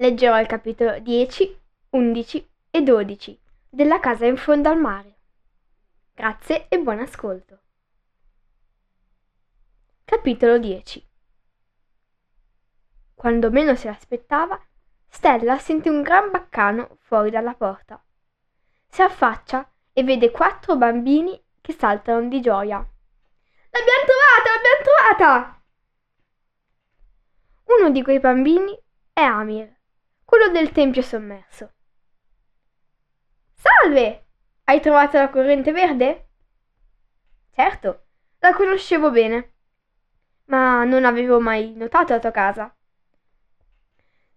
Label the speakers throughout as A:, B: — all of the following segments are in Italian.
A: leggerò il capitolo 10, 11 e 12 della casa in fondo al mare. Grazie e buon ascolto. Capitolo 10 Quando meno se l'aspettava, Stella sente un gran baccano fuori dalla porta. Si affaccia e vede quattro bambini che saltano di gioia. L'abbiamo trovata, l'abbiamo trovata! Uno di quei bambini è Amir, quello del tempio sommerso. Salve! Hai trovato la corrente verde? Certo, la conoscevo bene, ma non avevo mai notato la tua casa.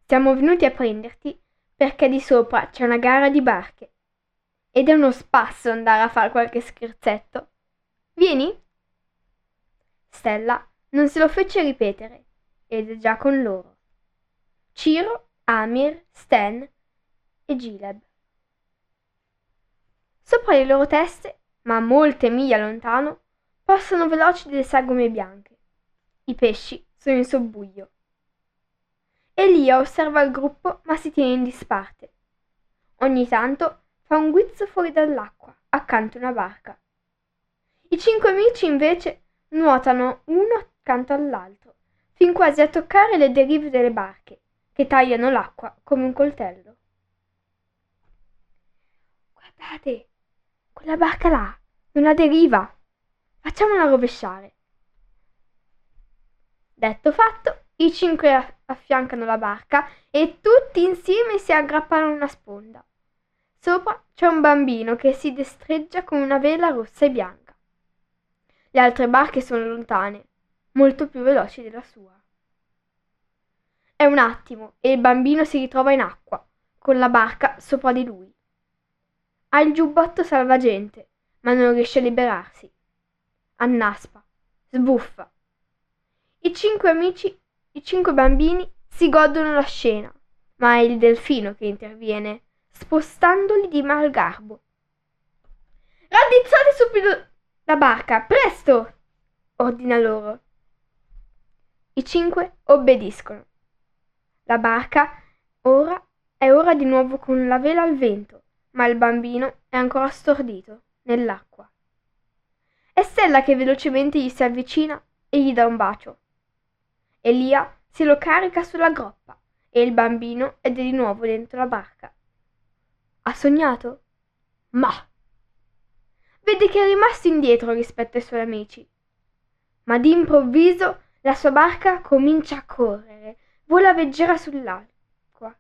A: Siamo venuti a prenderti perché di sopra c'è una gara di barche ed è uno spasso andare a fare qualche scherzetto. Vieni? Stella non se lo fece ripetere ed è già con loro. Ciro, Amir, Stan e Gileb. Sopra le loro teste, ma molte miglia lontano, passano veloci delle sagome bianche. I pesci sono in sobbuglio. Elia osserva il gruppo ma si tiene in disparte. Ogni tanto fa un guizzo fuori dall'acqua, accanto a una barca. I cinque amici invece nuotano uno accanto all'altro, fin quasi a toccare le derive delle barche che tagliano l'acqua come un coltello. Guardate, quella barca là non ha deriva. Facciamola rovesciare. Detto fatto, i cinque affiancano la barca e tutti insieme si aggrappano a una sponda. Sopra c'è un bambino che si destreggia con una vela rossa e bianca. Le altre barche sono lontane, molto più veloci della sua. È un attimo e il bambino si ritrova in acqua, con la barca sopra di lui. Ha il giubbotto salvagente, ma non riesce a liberarsi. Annaspa, sbuffa. I cinque amici, i cinque bambini si godono la scena, ma è il delfino che interviene, spostandoli di malgarbo. Raddizzate subito la barca, presto! ordina loro. I cinque obbediscono. La barca ora è ora di nuovo con la vela al vento, ma il bambino è ancora stordito nell'acqua. È Stella che velocemente gli si avvicina e gli dà un bacio. Elia se lo carica sulla groppa e il bambino è di nuovo dentro la barca. Ha sognato? Ma! Vede che è rimasto indietro rispetto ai suoi amici. Ma d'improvviso la sua barca comincia a correre vola leggera sull'acqua.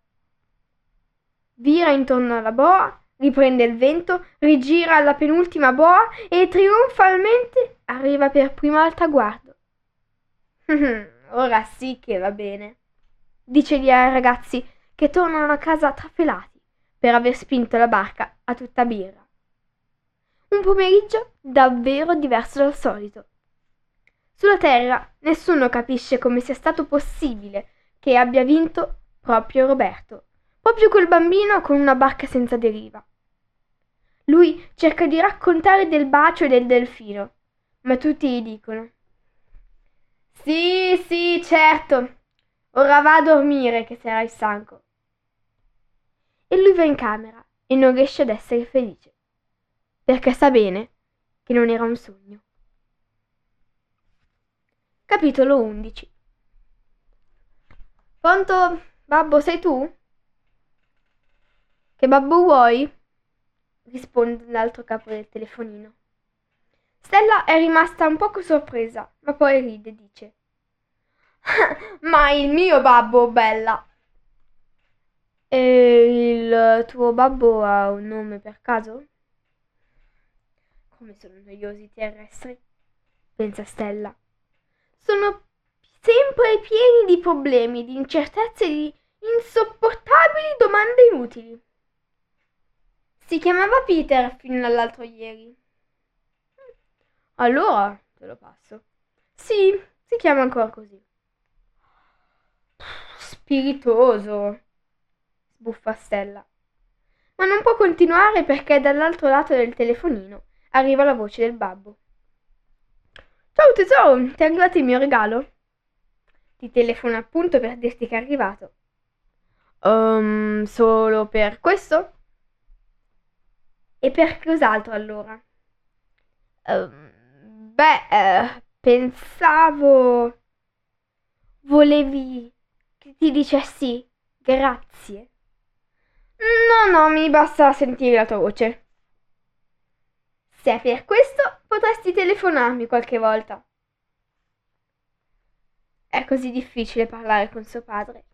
A: Vira intorno alla boa, riprende il vento, rigira alla penultima boa e trionfalmente arriva per prima al traguardo. Ora sì che va bene, dice gli ai ragazzi che tornano a casa trafelati per aver spinto la barca a tutta birra. Un pomeriggio davvero diverso dal solito. Sulla terra nessuno capisce come sia stato possibile che abbia vinto proprio Roberto, proprio quel bambino con una barca senza deriva. Lui cerca di raccontare del bacio e del delfino, ma tutti gli dicono Sì, sì, certo. Ora va a dormire che sarai stanco. E lui va in camera e non riesce ad essere felice, perché sa bene che non era un sogno. Capitolo 11 Pronto? Babbo, sei tu? Che babbo vuoi? risponde l'altro capo del telefonino. Stella è rimasta un poco sorpresa, ma poi ride e dice Ma il mio babbo, bella! E il tuo babbo ha un nome per caso? Come sono noiosi i terrestri, pensa Stella. Sono sempre pieni di problemi, di incertezze e di insopportabili domande inutili. Si chiamava Peter fino all'altro ieri. Allora te lo passo. Sì, si chiama ancora così. Spiritoso, sbuffa Stella. Ma non può continuare perché dall'altro lato del telefonino arriva la voce del babbo. Ciao tesoro, ti è arrivato il mio regalo? Ti telefono appunto per dirti che è arrivato. Um, solo per questo? E per cos'altro allora? Um, Beh, eh, pensavo... Volevi che ti dicessi grazie? No, no, mi basta sentire la tua voce. Se è per questo, potresti telefonarmi qualche volta. È così difficile parlare con suo padre.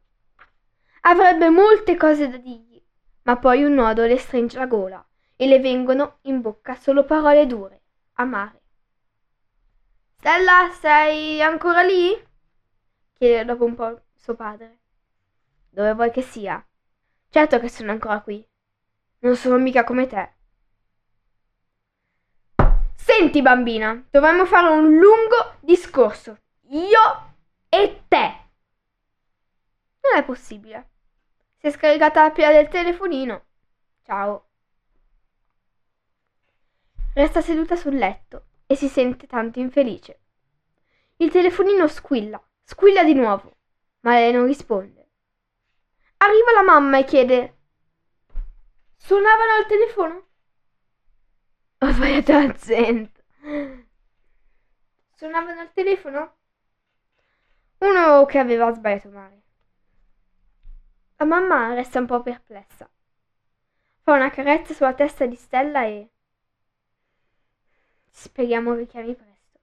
A: Avrebbe molte cose da dirgli, ma poi un nodo le stringe la gola e le vengono in bocca solo parole dure, amare. Stella, sei ancora lì? chiede dopo un po' suo padre. Dove vuoi che sia? Certo che sono ancora qui. Non sono mica come te. Senti, bambina, dovremmo fare un lungo discorso. Io e te. Non è possibile. Si è scaricata la pila del telefonino. Ciao. Resta seduta sul letto e si sente tanto infelice. Il telefonino squilla, squilla di nuovo, ma lei non risponde. Arriva la mamma e chiede: Suonavano al telefono? Ho sbagliato l'accento. Suonavano al telefono? Uno che aveva sbagliato male. La mamma resta un po' perplessa. Fa una carezza sulla testa di Stella e Speriamo che chiami presto,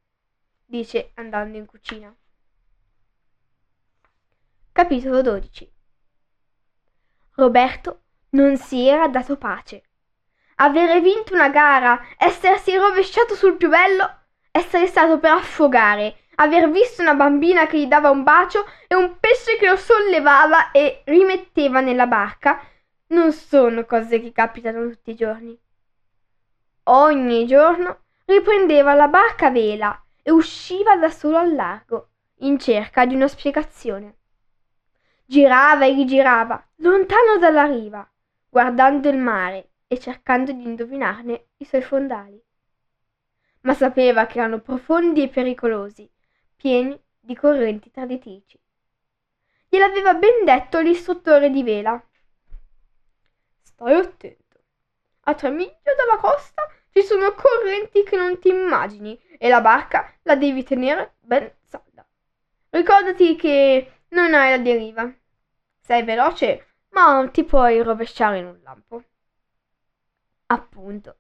A: dice andando in cucina. Capitolo 12 Roberto non si era dato pace. Avere vinto una gara, essersi rovesciato sul più bello, essere stato per affogare, aver visto una bambina che gli dava un bacio e un pesce che lo sollevava e rimetteva nella barca, non sono cose che capitano tutti i giorni. Ogni giorno riprendeva la barca a vela e usciva da solo al largo, in cerca di una spiegazione. Girava e rigirava, lontano dalla riva, guardando il mare e cercando di indovinarne i suoi fondali. Ma sapeva che erano profondi e pericolosi, pieni di correnti traditrici. Gliel'aveva ben detto l'istruttore di vela. Stai attento. A tre miglia dalla costa ci sono correnti che non ti immagini e la barca la devi tenere ben salda. Ricordati che non hai la deriva. Sei veloce, ma ti puoi rovesciare in un lampo. Appunto.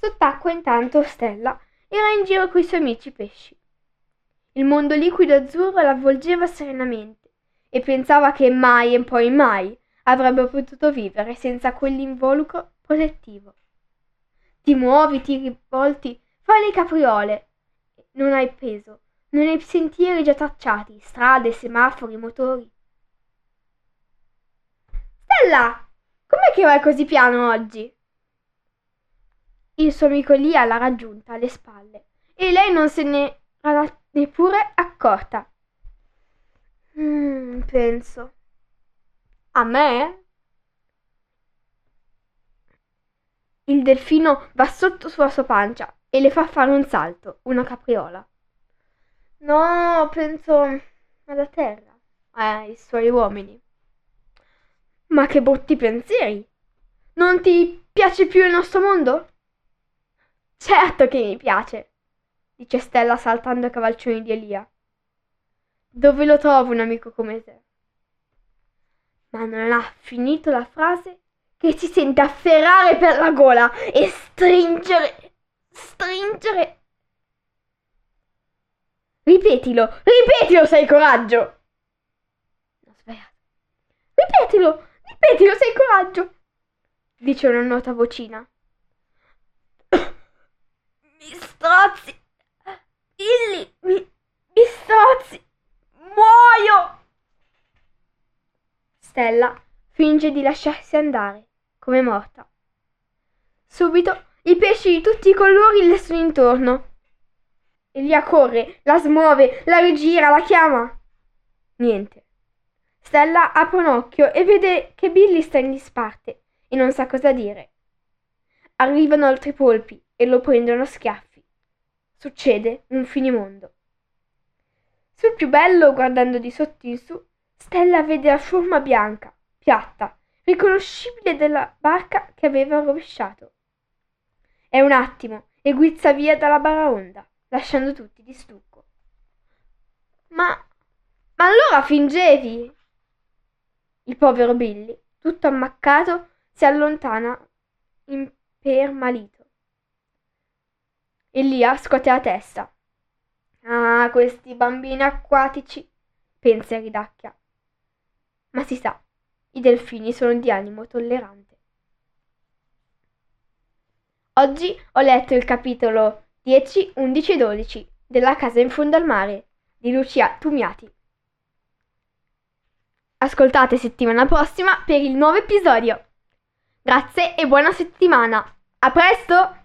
A: Sott'acqua intanto Stella era in giro coi suoi amici pesci. Il mondo liquido azzurro l'avvolgeva serenamente e pensava che mai e poi mai avrebbe potuto vivere senza quell'involucro protettivo ti muovi, ti rivolti, fai le capriole. Non hai peso, non hai sentieri già tracciati, strade, semafori, motori. Stella, com'è che vai così piano oggi? Il suo amico Lia l'ha raggiunta alle spalle e lei non se ne era neppure accorta. Mm, penso. A me? Il delfino va sotto sulla sua pancia e le fa fare un salto, una capriola. No, penso alla terra, ai suoi uomini. Ma che brutti pensieri! Non ti piace più il nostro mondo? Certo che mi piace, dice Stella saltando a cavalcioni di Elia. Dove lo trovo un amico come te? Ma non ha finito la frase che si sente afferrare per la gola e stringere, stringere. Ripetilo, ripetilo se hai coraggio. No, sbagliato. Ripetilo, ripetilo se hai coraggio. Dice una nota vocina. Mi strozzi. Billy, mi, mi strozzi. Muoio. Stella finge di lasciarsi andare, come morta. Subito i pesci di tutti i colori le sono intorno. Elia corre, la smuove, la rigira, la chiama. Niente. Stella apre un occhio e vede che Billy sta in disparte e non sa cosa dire. Arrivano altri polpi e lo prendono a schiaffi. Succede un finimondo. Sul più bello, guardando di sotto in su, Stella vede la forma bianca, piatta, riconoscibile della barca che aveva rovesciato. È un attimo e guizza via dalla baraonda, lasciando tutti di stucco. Ma. ma allora fingevi? Il povero Billy, tutto ammaccato, si allontana impermalito. Elia scuote la testa. Ah, questi bambini acquatici, pensa ridacchia. Ma si sa, i delfini sono di animo tollerante. Oggi ho letto il capitolo 10, 11 e 12 della casa in fondo al mare di Lucia Tumiati. Ascoltate settimana prossima per il nuovo episodio. Grazie e buona settimana. A presto!